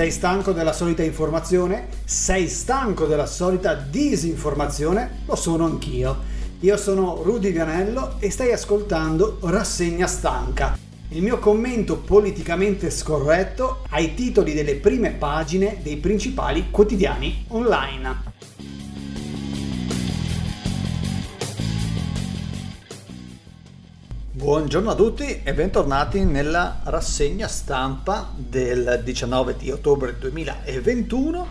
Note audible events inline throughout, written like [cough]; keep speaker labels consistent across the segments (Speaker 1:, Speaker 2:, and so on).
Speaker 1: Sei stanco della solita informazione? Sei stanco della solita disinformazione? Lo sono anch'io. Io sono Rudy Vianello e stai ascoltando Rassegna Stanca, il mio commento politicamente scorretto ai titoli delle prime pagine dei principali quotidiani online. Buongiorno a tutti e bentornati nella rassegna stampa del 19 di ottobre 2021,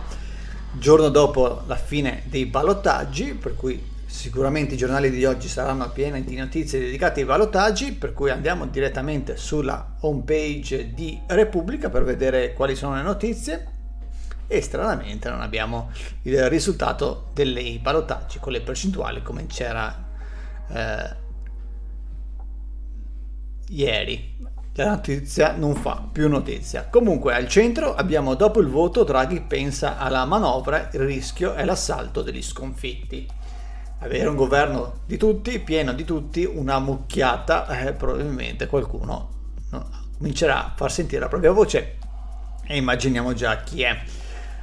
Speaker 1: giorno dopo la fine dei ballottaggi, per cui sicuramente i giornali di oggi saranno pieni di notizie dedicate ai ballottaggi, per cui andiamo direttamente sulla home page di Repubblica per vedere quali sono le notizie. E stranamente non abbiamo il risultato dei ballottaggi con le percentuali come c'era eh, ieri. La notizia non fa più notizia. Comunque al centro abbiamo dopo il voto Draghi pensa alla manovra, il rischio è l'assalto degli sconfitti. Avere un governo di tutti, pieno di tutti, una mucchiata, eh, probabilmente qualcuno no, comincerà a far sentire la propria voce e immaginiamo già chi è.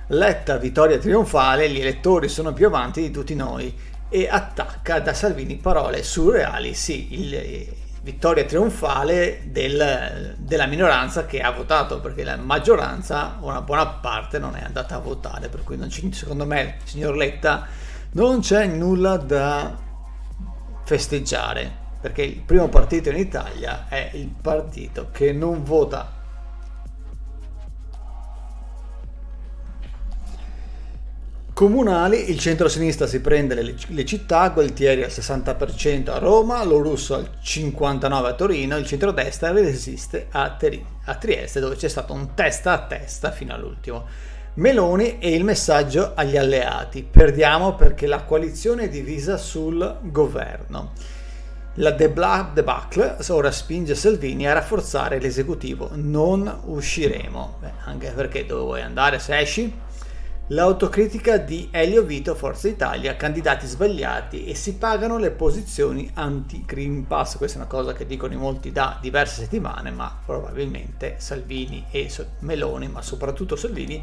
Speaker 1: Letta vittoria trionfale, gli elettori sono più avanti di tutti noi e attacca da Salvini parole surreali, sì, il, vittoria trionfale del, della minoranza che ha votato perché la maggioranza una buona parte non è andata a votare per cui secondo me signor Letta non c'è nulla da festeggiare perché il primo partito in Italia è il partito che non vota Comunali, il centro-sinistra si prende le, le, città, Gualtieri al 60% a Roma, Lorusso al 59% a Torino, il centro-destra resiste a, Teri- a Trieste dove c'è stato un testa a testa fino all'ultimo. Meloni e il messaggio agli alleati. Perdiamo perché la coalizione è divisa sul governo. La debacle ora spinge Salvini a rafforzare l'esecutivo. Non usciremo. Beh, anche perché dove vuoi andare se esci? L'autocritica di Elio Vito, Forza Italia, candidati sbagliati e si pagano le posizioni anti-Green Pass. Questa è una cosa che dicono in molti da diverse settimane, ma probabilmente Salvini e Meloni, ma soprattutto Salvini,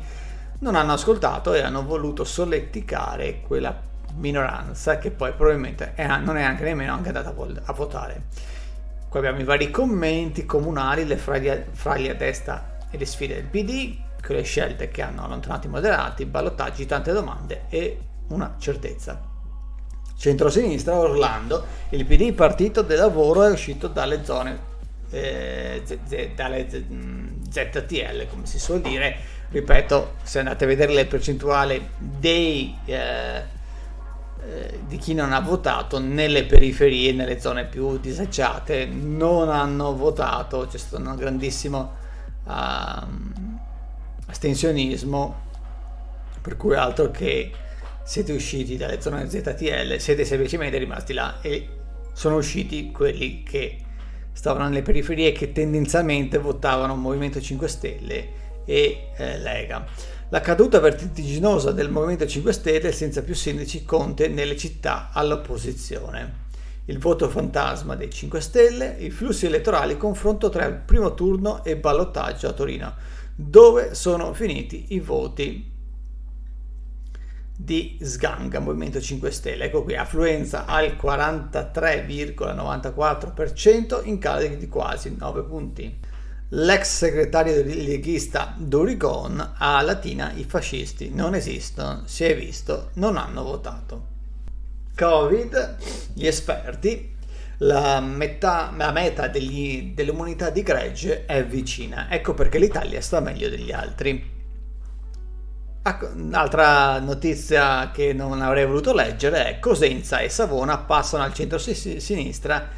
Speaker 1: non hanno ascoltato e hanno voluto solleticare quella minoranza che poi probabilmente è, non è anche nemmeno anche andata a votare. Qui abbiamo i vari commenti comunali, le fraglie, fraglie a destra e le sfide del PD, con le scelte che hanno allontanato i moderati, ballottaggi, tante domande e una certezza. Centrosinistra, Orlando, il PD partito del lavoro è uscito dalle zone eh, dalle ZTL, come si suol dire. Ripeto, se andate a vedere le percentuali dei, eh, eh, di chi non ha votato nelle periferie, nelle zone più disagiate, non hanno votato, c'è stato un grandissimo... Uh, astensionismo, per cui altro che siete usciti dalle zone ZTL, siete semplicemente rimasti là e sono usciti quelli che stavano nelle periferie che tendenzialmente votavano Movimento 5 Stelle e eh, Lega. La caduta vertiginosa del Movimento 5 Stelle senza più sindaci Conte nelle città all'opposizione. Il voto fantasma dei 5 Stelle, i flussi elettorali, confronto tra il primo turno e ballottaggio a Torino dove sono finiti i voti di Sganga, Movimento 5 Stelle. Ecco qui, affluenza al 43,94% in calo di quasi 9 punti. L'ex segretario leghista Dorigon a Latina i fascisti non esistono, si è visto, non hanno votato. Covid, gli esperti la, metà, la meta degli, dell'immunità di gregge è vicina. Ecco perché l'Italia sta meglio degli altri. Un'altra notizia che non avrei voluto leggere è Cosenza e Savona passano al centro-sinistra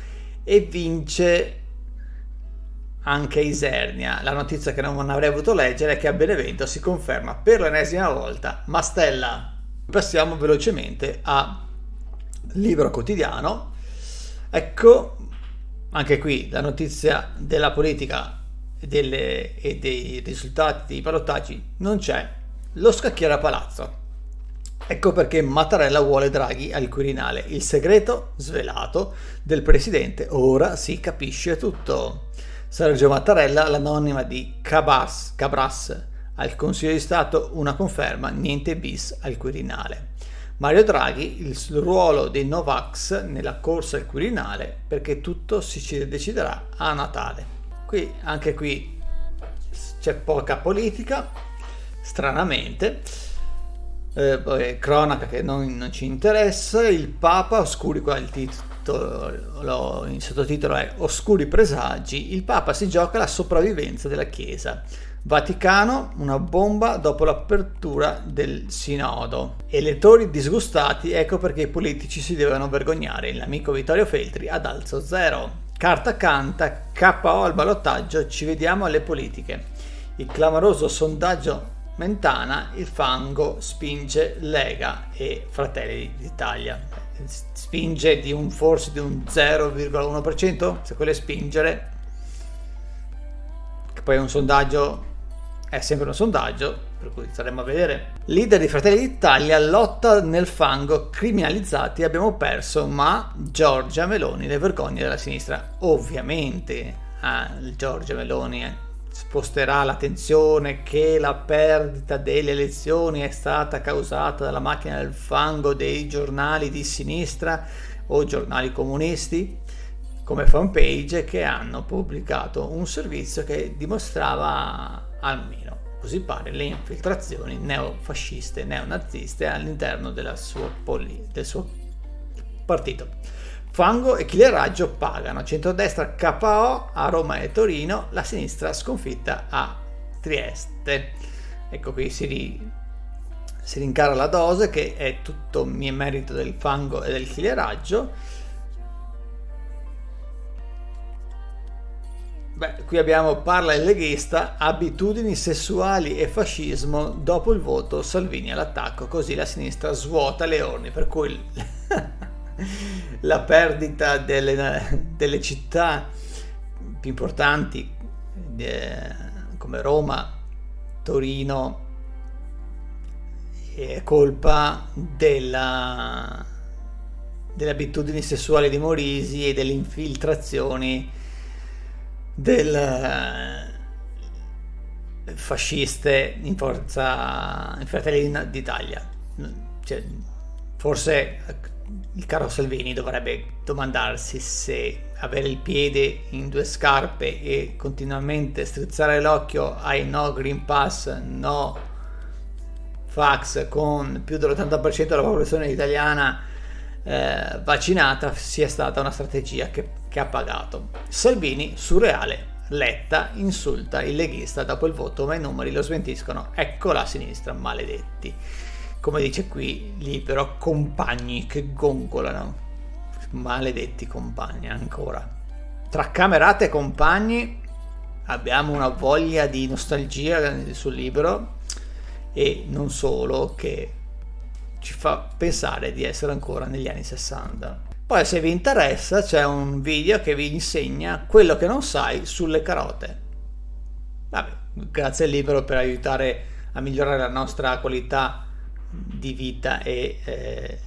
Speaker 1: e vince anche Isernia. La notizia che non avrei voluto leggere è che a Benevento si conferma per l'ennesima volta Mastella. Passiamo velocemente a Libro Quotidiano Ecco, anche qui la notizia della politica e, delle, e dei risultati dei ballottaggi non c'è. Lo scacchiere a palazzo. Ecco perché Mattarella vuole Draghi al Quirinale. Il segreto svelato del presidente. Ora si capisce tutto. Sergio Mattarella, l'anonima di Cabas, Cabras, Al Consiglio di Stato una conferma, niente bis al Quirinale. Mario Draghi il ruolo dei Novax nella corsa al Quirinale perché tutto si deciderà a Natale. Qui, anche qui c'è poca politica, stranamente. Eh, cronaca che non, non, ci interessa, il Papa, oscuri qua il titolo, il sottotitolo è Oscuri presagi, il Papa si gioca la sopravvivenza della Chiesa. Vaticano, una bomba dopo l'apertura del sinodo. Elettori disgustati, ecco perché i politici si devono vergognare. L'amico Vittorio Feltri ad alzo zero. Carta canta, KO al ballottaggio, ci vediamo alle politiche. Il clamoroso sondaggio Mentana, il fango spinge Lega e Fratelli d'Italia. Spinge di un forse di un 0,1%, se quello è spingere, che poi è un sondaggio è sempre un sondaggio, per cui staremo a vedere. Leader di Fratelli d'Italia, lotta nel fango, criminalizzati, abbiamo perso, ma Giorgia Meloni, le vergogne della sinistra. Ovviamente ah, Giorgia Meloni sposterà l'attenzione che la perdita delle elezioni è stata causata dalla macchina del fango dei giornali di sinistra o giornali comunisti come fanpage che hanno pubblicato un servizio che dimostrava almeno così pare le infiltrazioni neofasciste neonaziste all'interno poli- del suo partito. Fango e Chileraggio pagano, centrodestra KO a Roma e Torino, la sinistra sconfitta a Trieste. Ecco qui si, ri- si rincara la dose che è tutto mio merito del fango e del chileraggio Beh, qui abbiamo parla il leghista, abitudini sessuali e fascismo dopo il voto Salvini all'attacco, così la sinistra svuota le urne, per cui [laughs] la perdita delle, delle città più importanti eh, come Roma, Torino è colpa della, delle abitudini sessuali di Morisi e delle infiltrazioni del eh, fasciste in forza in Fratelli d'Italia. Cioè, forse il caro Salvini dovrebbe domandarsi se avere il piede in due scarpe e continuamente strizzare l'occhio ai no Green Pass, no fax con più dell'80% della popolazione italiana eh, vaccinata sia stata una strategia che, che ha pagato. Salvini, surreale, Letta insulta il leghista dopo il voto, ma i numeri lo smentiscono. Ecco la sinistra, maledetti. Come dice qui, lì però compagni che gongolano. Maledetti compagni ancora. Tra camerate e compagni abbiamo una voglia di nostalgia sul libro e non solo che ci fa pensare di essere ancora negli anni 60. Poi se vi interessa c'è un video che vi insegna quello che non sai sulle carote. Vabbè, grazie al libro per aiutare a migliorare la nostra qualità di vita e eh,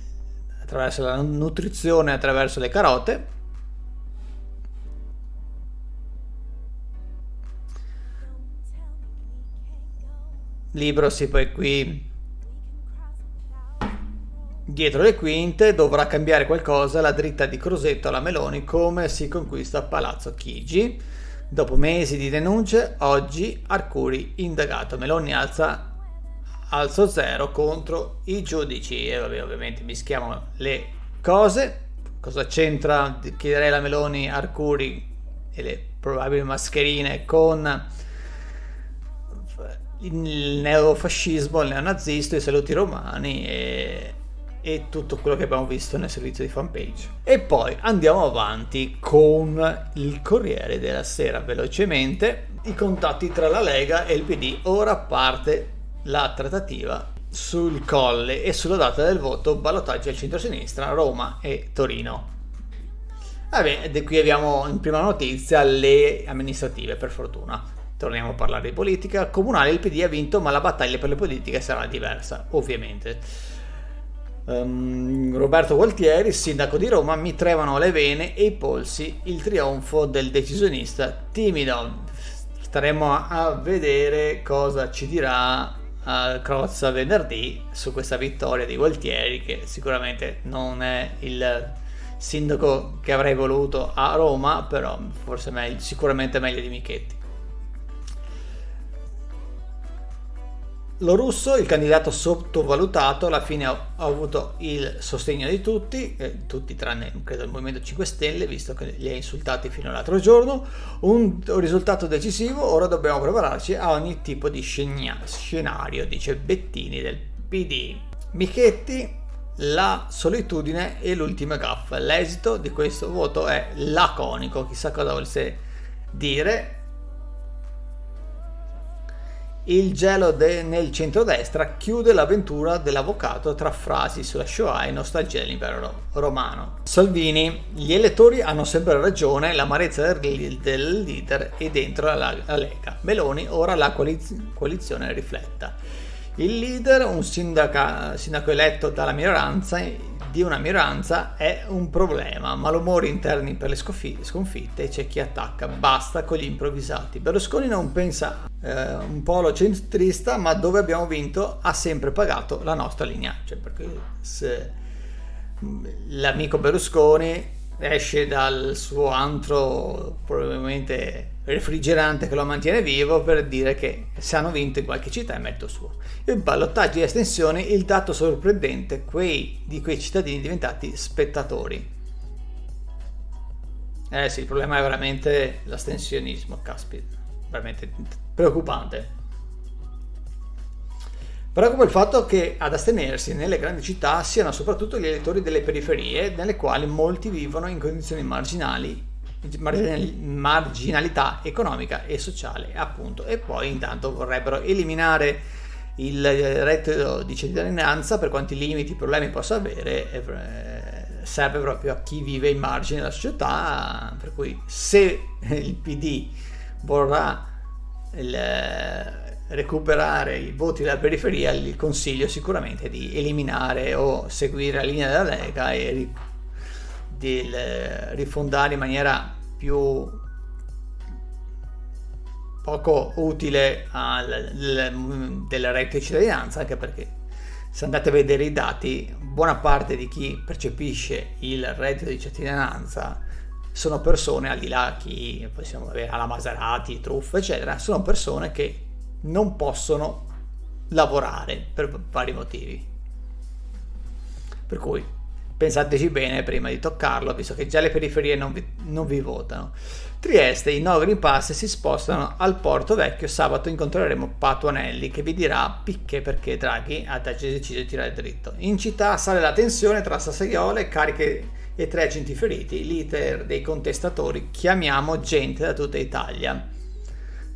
Speaker 1: attraverso la nutrizione attraverso le carote. Libro sì, poi qui Dietro le quinte dovrà cambiare qualcosa la dritta di Crosetto alla Meloni come si conquista Palazzo Chigi. Dopo mesi di denunce, oggi Arcuri indagato. Meloni alza alzo zero contro i giudici e vabbè, ovviamente mischiamo le cose. Cosa c'entra? Chiederei alla Meloni, Arcuri e le probabili mascherine con il neofascismo, il neonazismo, i saluti romani e e tutto quello che abbiamo visto nel servizio di fanpage. E poi andiamo avanti con il Corriere della Sera velocemente. I contatti tra la Lega e il PD. Ora parte la trattativa sul colle e sulla data del voto ballottaggio al centro-sinistra Roma e Torino. Vabbè, qui abbiamo in prima notizia le amministrative, per fortuna. Torniamo a parlare di politica. Comunale il PD ha vinto, ma la battaglia per le politiche sarà diversa, ovviamente. Um, Roberto Gualtieri, sindaco di Roma, mi tremano le vene e i polsi, il trionfo del decisionista timido. staremo a vedere cosa ci dirà uh, Crozza venerdì su questa vittoria di Gualtieri che sicuramente non è il sindaco che avrei voluto a Roma però forse meglio, sicuramente meglio di Michetti Lo russo, il candidato sottovalutato, alla fine ha, avuto il sostegno di tutti, eh, tutti tranne credo il Movimento 5 Stelle, visto che li ha insultati fino all'altro giorno. Un, un risultato decisivo, ora dobbiamo prepararci a ogni tipo di scena, scenario, dice Bettini del PD. Michetti, la solitudine e l'ultima gaffa. L'esito di questo voto è laconico, chissà cosa volesse dire il gelo de- nel centrodestra chiude l'avventura dell'avvocato tra frasi sulla Shoah e nostalgia dell'impero romano. Salvini, gli elettori hanno sempre ragione, l'amarezza del, del leader è dentro la, la Lega. Meloni, ora la coaliz- coalizione rifletta. Il leader, un sindaca, sindaco eletto dalla minoranza, di una minoranza è un problema. Malumori interni per le sconfitte, c'è chi attacca. Basta con gli improvvisati. Berlusconi non pensa eh, un polo centrista, ma dove abbiamo vinto ha sempre pagato la nostra linea. Cioè, perché se l'amico Berlusconi esce dal suo antro probabilmente refrigerante che lo mantiene vivo per dire che se hanno vinto in qualche città è merito suo. Il ballottaggio di estensione, il dato sorprendente quei, di quei cittadini diventati spettatori. Eh sì, il problema è veramente l'astensionismo, caspita, veramente preoccupante. Preoccupa il fatto che ad astenersi nelle grandi città siano soprattutto gli elettori delle periferie, nelle quali molti vivono in condizioni marginali, marginalità economica e sociale, appunto, e poi intanto vorrebbero eliminare il reddito di cittadinanza per quanti limiti e problemi possa avere eh, serve proprio a chi vive in margine della società per cui se il PD vorrà il, recuperare i voti della periferia, il consiglio sicuramente di eliminare o seguire la linea della Lega e di rifondare in maniera più poco utile al, della reddito di cittadinanza, anche perché se andate a vedere i dati, buona parte di chi percepisce il reddito di cittadinanza sono persone, al di là chi possiamo avere alla Maserati, truffa, eccetera, sono persone che non possono lavorare per vari motivi. Per cui pensateci bene prima di toccarlo, visto che già le periferie non vi, non vi votano. Trieste, i no Green Pass si spostano al Porto Vecchio. Sabato incontreremo Patuanelli che vi dirà picche perché Draghi ha deciso di tirare dritto. In città sale la tensione tra sassaiole, cariche e tre agenti feriti. L'iter dei contestatori chiamiamo gente da tutta Italia.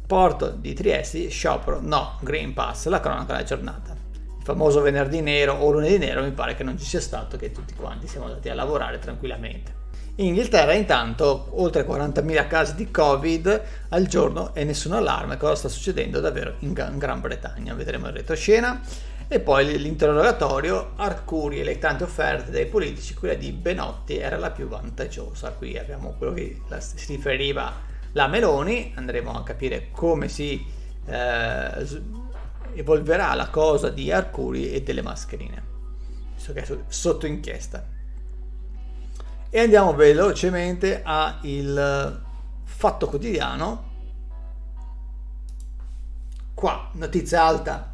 Speaker 1: Porto di Trieste, sciopero, no, Green Pass, la cronaca della giornata. Il famoso venerdì nero o lunedì nero mi pare che non ci sia stato, che tutti quanti siamo andati a lavorare tranquillamente. In Inghilterra intanto oltre 40.000 casi di Covid al giorno e nessun allarme, cosa sta succedendo davvero in Gran Bretagna, vedremo in retroscena. E poi l'interrogatorio, Arcuri e le tante offerte dei politici, quella di Benotti era la più vantaggiosa. Qui abbiamo quello che si riferiva la Meloni, andremo a capire come si eh, evolverà la cosa di Arcuri e delle mascherine, visto che è sotto inchiesta. E andiamo velocemente al fatto quotidiano. Qua, notizia alta,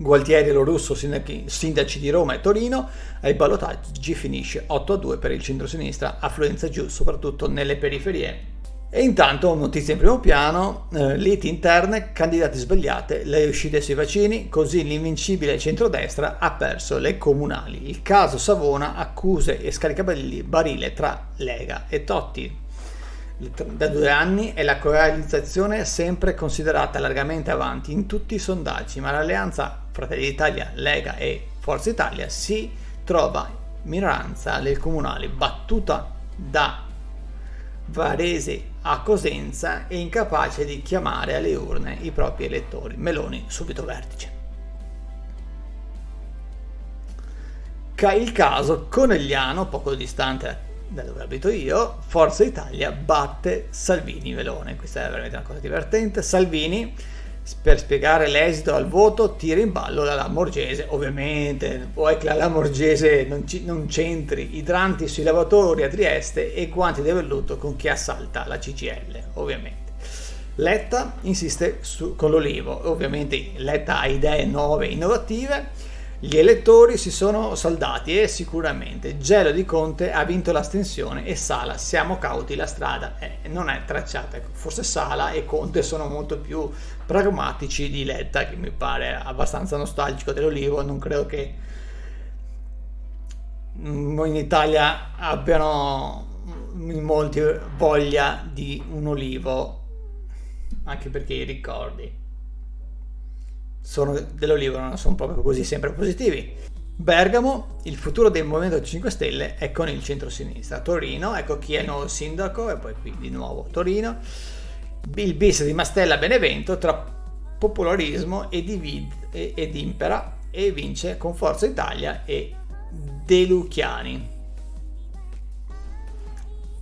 Speaker 1: Gualtieri e lo russo, sindaci di Roma e Torino, ai ballotaggi finisce 8 a 2 per il centro-sinistra, affluenza giù soprattutto nelle periferie e intanto, notizia in primo piano, eh, liti interne, candidati sbagliate, le uscite sui vaccini, così l'invincibile centrodestra ha perso le comunali. Il caso Savona, accuse e scaricabarile tra Lega e Totti. Da due anni è la coalizzazione sempre considerata largamente avanti in tutti i sondaggi, ma l'alleanza Fratelli d'Italia, Lega e Forza Italia si trova minoranza alle comunali battuta da Varese a Cosenza e incapace di chiamare alle urne i propri elettori. Meloni subito vertice. Il caso Conegliano, poco distante da dove abito io, Forza Italia batte Salvini Melone. Questa è veramente una cosa divertente. Salvini, per spiegare l'esito al voto, tira in ballo la Lamorgese. Ovviamente, vuoi che la Lamorgese non, ci, non c'entri idranti sui lavoratori a Trieste e guanti di velluto con chi assalta la CGL, ovviamente. Letta insiste su, con l'olivo, ovviamente Letta ha idee nuove e innovative gli elettori si sono saldati e sicuramente Gelo di Conte ha vinto l'astensione e Sala, siamo cauti, la strada è, non è tracciata. Ecco, forse Sala e Conte sono molto più pragmatici di Letta, che mi pare abbastanza nostalgico dell'Olivo. Non credo che in Italia abbiano in molti voglia di un olivo, anche perché i ricordi sono dell'Olivo non sono proprio così sempre positivi. Bergamo, il futuro del Movimento 5 Stelle è con il centro-sinistra. Torino, ecco chi è il nuovo sindaco, e poi qui di nuovo Torino. Il bis di Mastella Benevento tra popolarismo e, divid, ed impera e vince con Forza Italia e De Luchiani.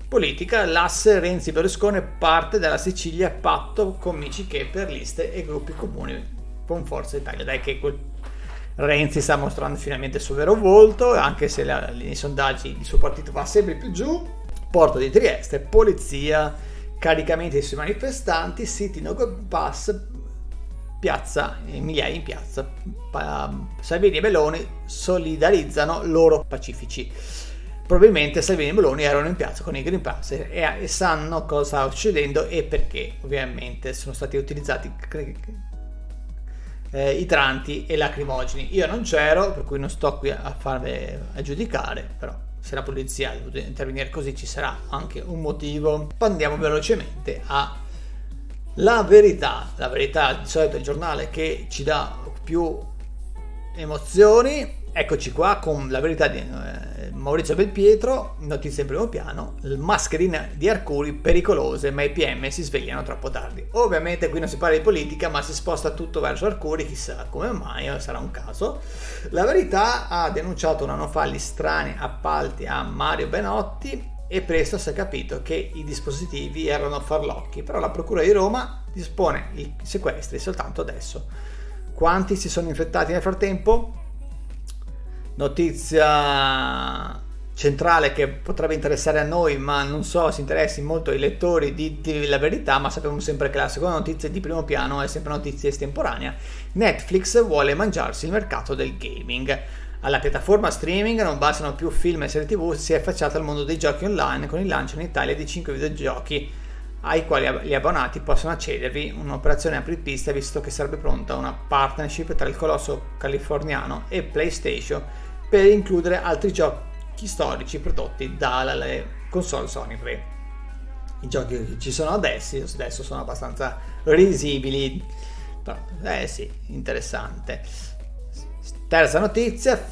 Speaker 1: Politica, l'asse Renzi-Berlusconi parte dalla Sicilia patto con amici che per liste e gruppi comuni con Forza Italia. Dai che quel Renzi sta mostrando finalmente il suo vero volto, anche se la, nei sondaggi il suo partito va sempre più giù. Porto di Trieste, polizia, caricamenti sui manifestanti, siti no pass, piazza, migliaia in piazza. Salvini e Meloni solidarizzano loro pacifici. Probabilmente Salvini e Meloni erano in piazza con i Green Pass e, e sanno cosa sta succedendo e perché ovviamente sono stati utilizzati eh, idranti e lacrimogeni. Io non c'ero, per cui non sto qui a farle a giudicare, però se la polizia ha dovuto intervenire così ci sarà anche un motivo. Andiamo velocemente a la verità. La verità di solito è il giornale che ci dà più emozioni Eccoci qua con la verità di eh, Maurizio Belpietro, notizia in primo piano, mascherine di Arcuri pericolose ma i PM si svegliano troppo tardi. Ovviamente qui non si parla di politica ma si sposta tutto verso Arcuri, chissà come mai, sarà un caso. La verità ha denunciato un anno fa gli strani appalti a Mario Benotti e presto si è capito che i dispositivi erano farlocchi, però la Procura di Roma dispone i sequestri soltanto adesso. Quanti si sono infettati nel frattempo? Notizia centrale che potrebbe interessare a noi, ma non so se interessi molto ai lettori di, di La Verità, ma sappiamo sempre che la seconda notizia di primo piano è sempre notizia estemporanea. Netflix vuole mangiarsi il mercato del gaming. Alla piattaforma streaming non bastano più film e serie tv, si è affacciata al mondo dei giochi online con il lancio in Italia di 5 videogiochi ai quali gli abbonati possono accedervi, un'operazione apripista visto che sarebbe pronta una partnership tra il colosso californiano e PlayStation per includere altri giochi storici prodotti dalle console Sony 3. I giochi che ci sono adesso, adesso sono abbastanza risibili, eh sì, interessante. Terza notizia,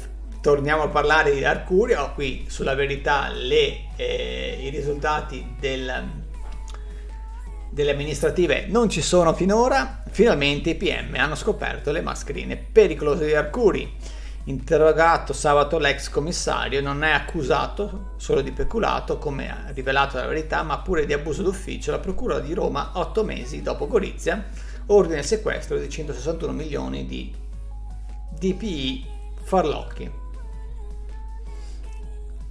Speaker 1: torniamo a parlare di Arcurio, qui sulla verità le, eh, i risultati del, delle amministrative non ci sono finora, finalmente i PM hanno scoperto le mascherine pericolose di Arcuri Interrogato sabato l'ex commissario non è accusato solo di peculato, come ha rivelato la verità, ma pure di abuso d'ufficio. La Procura di Roma, otto mesi dopo Gorizia, ordina il sequestro di 161 milioni di DPI farlocchi.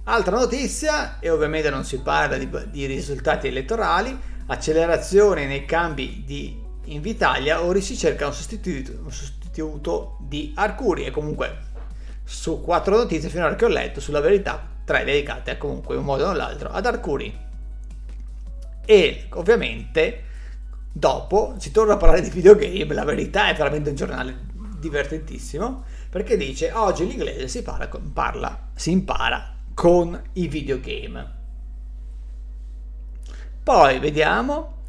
Speaker 1: Altra notizia, e ovviamente non si parla di, di risultati elettorali, accelerazione nei cambi di Invitalia, ora si cerca un sostituto, un sostituto di Arcuri e comunque su quattro notizie finora che ho letto sulla verità, tre dedicate comunque in un modo o nell'altro ad Arcuri. E ovviamente dopo si torna a parlare di videogame, la verità è veramente un giornale divertentissimo perché dice oggi l'inglese si parla, parla si impara con i videogame. Poi vediamo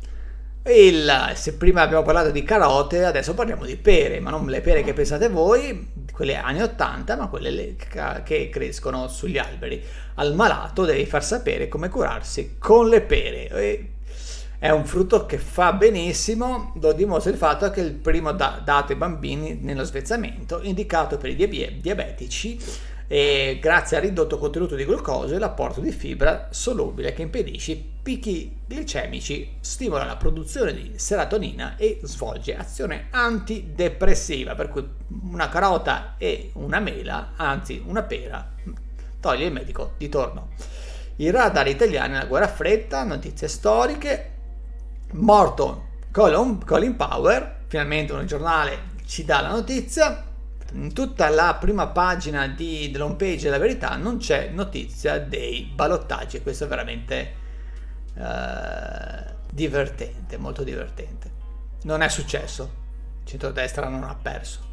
Speaker 1: il, se prima abbiamo parlato di carote, adesso parliamo di pere, ma non le pere che pensate voi, quelle anni 80, ma quelle che crescono sugli alberi. Al malato devi far sapere come curarsi con le pere. E è un frutto che fa benissimo, lo dimostra il fatto che è il primo da- dato ai bambini nello svezzamento, indicato per i diabetici e grazie al ridotto contenuto di glucosio e l'apporto di fibra solubile che impedisce picchi glicemici, stimola la produzione di serotonina e svolge azione antidepressiva, per cui una carota e una mela, anzi una pera, toglie il medico di torno. I radar italiani nella guerra fredda, notizie storiche, morto Colin Power, finalmente un giornale ci dà la notizia, in tutta la prima pagina di, dell'home page della verità non c'è notizia dei balottaggi. Questo è veramente eh, divertente, molto divertente. Non è successo. Il centrodestra non ha perso.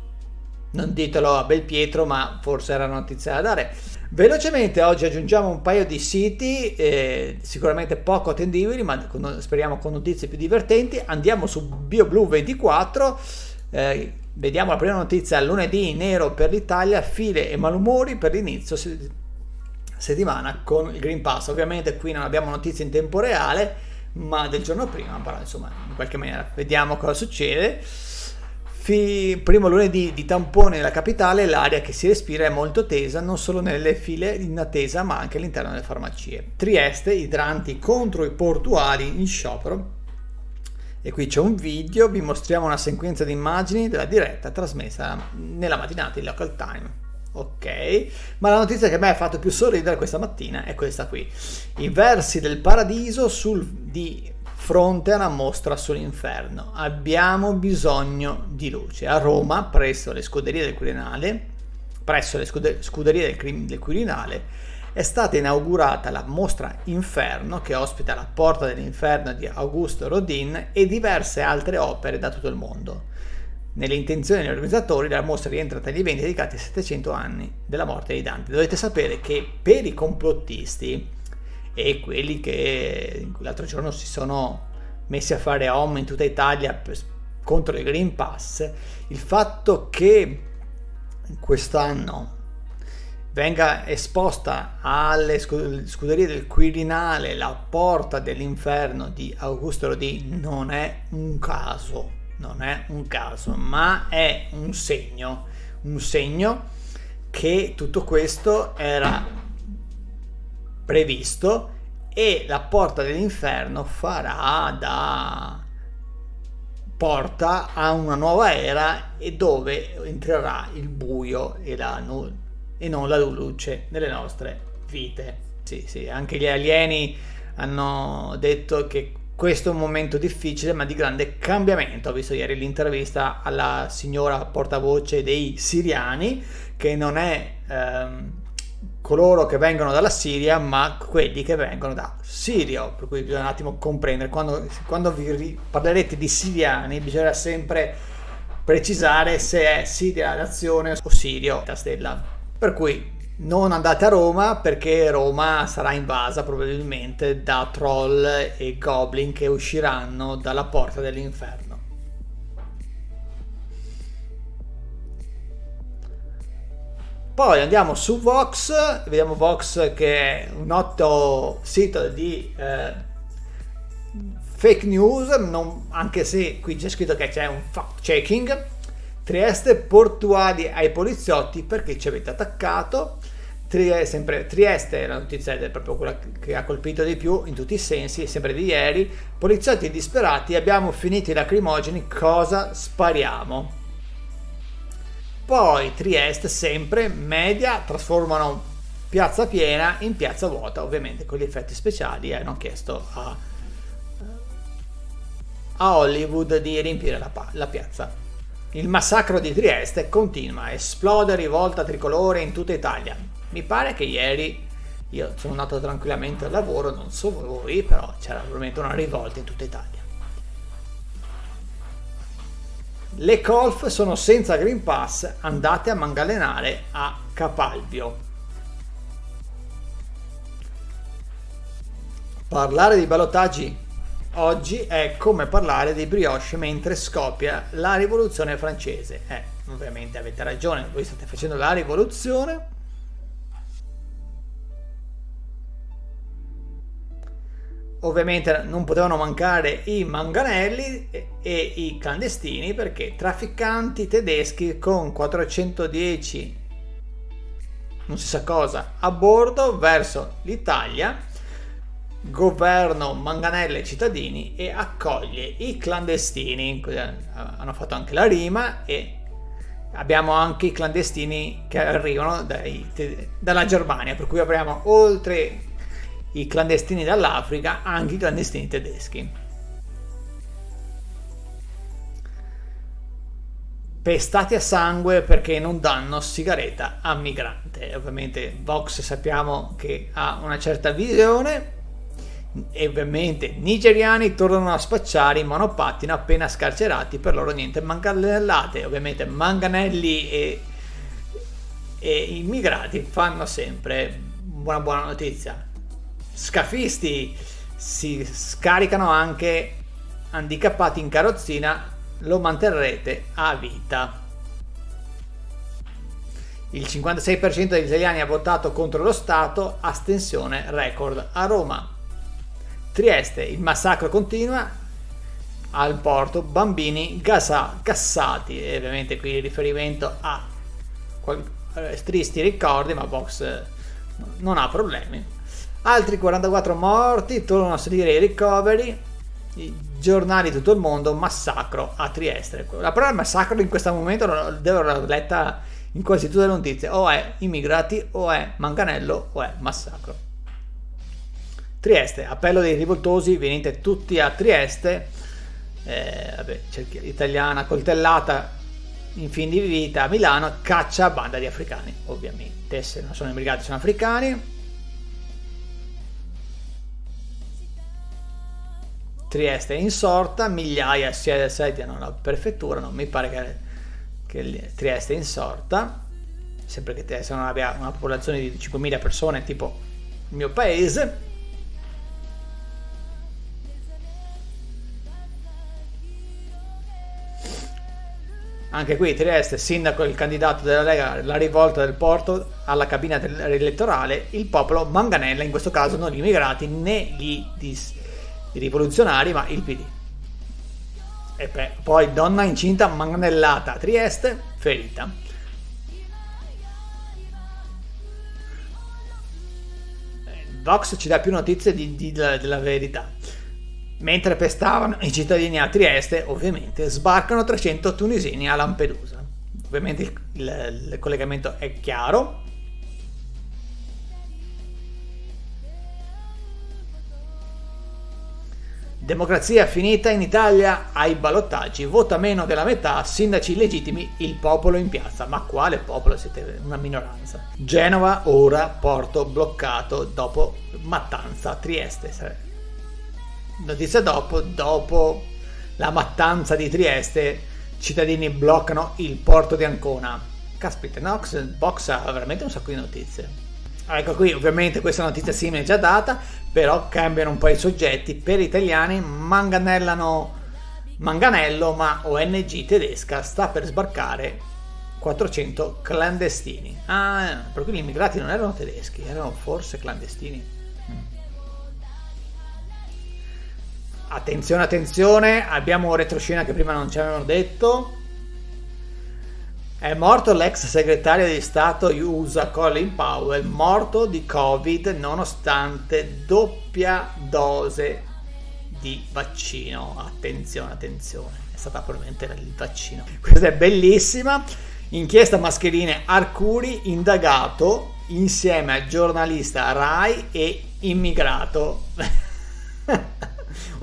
Speaker 1: Non ditelo a Belpietro, ma forse era notizia da dare. Velocemente oggi aggiungiamo un paio di siti, eh, sicuramente poco attendibili, ma con, speriamo con notizie più divertenti. Andiamo su BioBlue 24. Eh, Vediamo la prima notizia lunedì nero per l'Italia, file e malumori per l'inizio settimana con il Green Pass. Ovviamente qui non abbiamo notizie in tempo reale, ma del giorno prima, però insomma in qualche maniera vediamo cosa succede. Fi, primo lunedì di tampone nella capitale, l'aria che si respira è molto tesa, non solo nelle file in attesa, ma anche all'interno delle farmacie. Trieste, idranti contro i portuali in sciopero e qui c'è un video, vi mostriamo una sequenza di immagini della diretta trasmessa nella mattinata di Local Time. Ok, ma la notizia che me ha fatto più sorridere questa mattina è questa qui. I versi del paradiso sul, di fronte a una mostra sull'inferno. Abbiamo bisogno di luce. A Roma, presso le scuderie del Quirinale, presso le scuderie del, del Quirinale, è stata inaugurata la mostra Inferno che ospita La porta dell'inferno di Augusto Rodin e diverse altre opere da tutto il mondo. Nelle intenzioni degli organizzatori la mostra rientra tra gli eventi dedicati ai 700 anni della morte di Dante. Dovete sapere che per i complottisti e quelli che l'altro giorno si sono messi a fare home in tutta Italia contro il Green Pass, il fatto che quest'anno venga esposta alle scuderie del Quirinale la porta dell'inferno di Augusto Rodin non è un caso, non è un caso, ma è un segno, un segno che tutto questo era previsto e la porta dell'inferno farà da porta a una nuova era e dove entrerà il buio e la nulla e non la luce nelle nostre vite. Sì, sì, anche gli alieni hanno detto che questo è un momento difficile ma di grande cambiamento. Ho visto ieri l'intervista alla signora portavoce dei siriani che non è ehm, coloro che vengono dalla Siria ma quelli che vengono da Sirio. Per cui bisogna un attimo comprendere. Quando, quando vi parlerete di siriani bisogna sempre precisare se è Siria nazione o Sirio la stella per cui non andate a Roma perché Roma sarà invasa probabilmente da troll e goblin che usciranno dalla porta dell'inferno. Poi andiamo su Vox, vediamo Vox che è un noto sito di eh, fake news, non, anche se qui c'è scritto che c'è un fact checking Trieste portuali ai poliziotti perché ci avete attaccato. Trieste, sempre, Trieste, la notizia è proprio quella che ha colpito di più in tutti i sensi, sempre di ieri. Poliziotti disperati, abbiamo finito i lacrimogeni, cosa spariamo? Poi Trieste, sempre media, trasformano piazza piena in piazza vuota, ovviamente con gli effetti speciali e hanno chiesto a, a Hollywood di riempire la, la piazza. Il massacro di Trieste continua, esplode rivolta tricolore in tutta Italia. Mi pare che ieri io sono andato tranquillamente al lavoro, non so voi, però c'era probabilmente una rivolta in tutta Italia. Le golf sono senza Green Pass, andate a mangalenare a Capalbio. Parlare di ballottaggi oggi è come parlare di brioche mentre scoppia la rivoluzione francese. Eh, ovviamente avete ragione, voi state facendo la rivoluzione. Ovviamente non potevano mancare i manganelli e i clandestini perché trafficanti tedeschi con 410 non si sa cosa a bordo verso l'Italia, governo manganella i cittadini e accoglie i clandestini. Hanno fatto anche la rima e abbiamo anche i clandestini che arrivano dai, dalla Germania, per cui avremo oltre i clandestini dall'Africa anche i clandestini tedeschi. pestati a sangue perché non danno sigaretta a migrante. Ovviamente Vox sappiamo che ha una certa visione e ovviamente nigeriani tornano a spacciare in monopattino appena scarcerati per loro niente manganellate. Ovviamente manganelli e, e immigrati fanno sempre una buona notizia. Scafisti si scaricano anche handicappati in carrozzina lo manterrete a vita. Il 56% degli italiani ha votato contro lo Stato, astensione record a Roma. Trieste, il massacro continua, al porto bambini gasa, gassati e ovviamente qui riferimento a eh, tristi ricordi ma Vox eh, non ha problemi altri 44 morti tornano a salire i ricoveri giornali di tutto il mondo, massacro a Trieste. La parola massacro in questo momento devo aver letta in quasi tutte le notizie, o è immigrati, o è manganello, o è massacro. Trieste, appello dei rivoltosi, venite tutti a Trieste. Eh, vabbè, italiana coltellata in fin di vita a Milano, caccia banda di africani, ovviamente. Se non sono immigrati, sono africani Trieste è insorta, migliaia si assediano la prefettura, non mi pare che, che Trieste è insorta, sempre che Trieste non abbia una popolazione di 5.000 persone tipo il mio paese. Anche qui Trieste, sindaco e il candidato della Lega, la rivolta del porto alla cabina elettorale, il popolo manganella, in questo caso non gli immigrati né gli dis- rivoluzionari, ma il PD. E poi donna incinta manganellata a Trieste, ferita. Vox ci dà più notizie di, di, della verità. Mentre pestavano i cittadini a Trieste, ovviamente, sbarcano 300 tunisini a Lampedusa. Ovviamente il, il, il collegamento è chiaro, Democrazia finita in Italia ai ballottaggi, vota meno della metà, sindaci legittimi, il popolo in piazza. Ma quale popolo? Siete una minoranza. Genova ora porto bloccato dopo mattanza Trieste. Notizia dopo, dopo la mattanza di Trieste, cittadini bloccano il porto di Ancona. Caspita, Nox Box ha veramente un sacco di notizie. Ecco qui, ovviamente questa notizia simile è già data, però cambiano un po' i soggetti. Per italiani manganellano Manganello, ma ONG tedesca sta per sbarcare 400 clandestini. Ah, per cui gli immigrati non erano tedeschi, erano forse clandestini. Attenzione, attenzione, abbiamo retroscena che prima non ci avevano detto. È morto l'ex segretario di Stato USA Colin Powell, morto di Covid nonostante doppia dose di vaccino. Attenzione, attenzione, è stata probabilmente il vaccino. Questa è bellissima. Inchiesta mascherine Arcuri indagato insieme a giornalista Rai e immigrato. [laughs]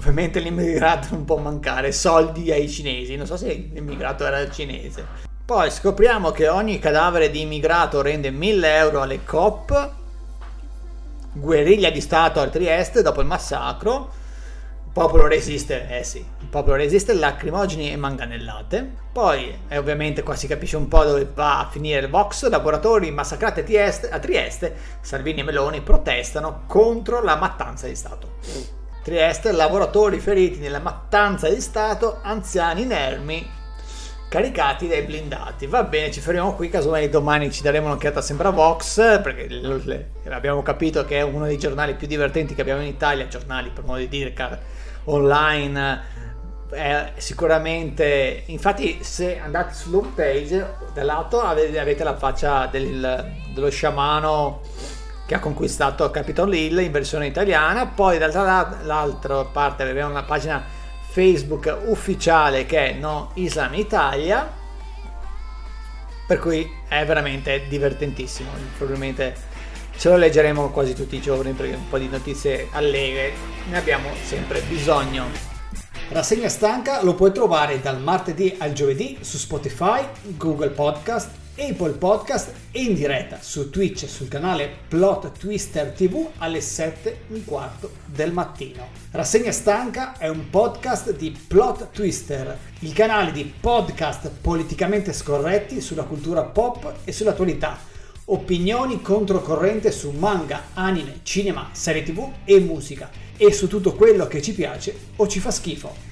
Speaker 1: Ovviamente l'immigrato non può mancare soldi ai cinesi. Non so se l'immigrato era cinese. Poi scopriamo che ogni cadavere di immigrato rende 1000 euro alle COP. Guerriglia di Stato al Trieste dopo il massacro. Il popolo resiste, eh sì, il popolo resiste, lacrimogeni e manganellate. Poi, eh, ovviamente, qua si capisce un po' dove va a finire il Vox. Laboratori massacrati a Trieste, a Trieste Salvini e Meloni protestano contro la mattanza di Stato. Trieste, lavoratori feriti nella mattanza di Stato, anziani inermi caricati dai blindati. Va bene, ci fermiamo qui, casomai domani ci daremo un'occhiata sempre a Vox, perché abbiamo capito che è uno dei giornali più divertenti che abbiamo in Italia, giornali per modo di dire, online, è sicuramente infatti se andate sull'home page da lato avete, avete la faccia del, dello sciamano che ha conquistato Capitol Hill in versione italiana. Poi dall'altra parte abbiamo una pagina Facebook ufficiale che è No Islam Italia per cui è veramente divertentissimo. Probabilmente ce lo leggeremo quasi tutti i giorni perché un po' di notizie allegre ne abbiamo sempre bisogno.
Speaker 2: Rassegna stanca lo puoi trovare dal martedì al giovedì su Spotify, Google Podcast, Apple Podcast e in diretta su Twitch sul canale Plot Twister TV alle 7 e un quarto del mattino. Rassegna stanca è un podcast di Plot Twister, il canale di podcast politicamente scorretti sulla cultura pop e sull'attualità. Opinioni controcorrente su manga, anime, cinema, serie tv e musica e su tutto quello che ci piace o ci fa schifo.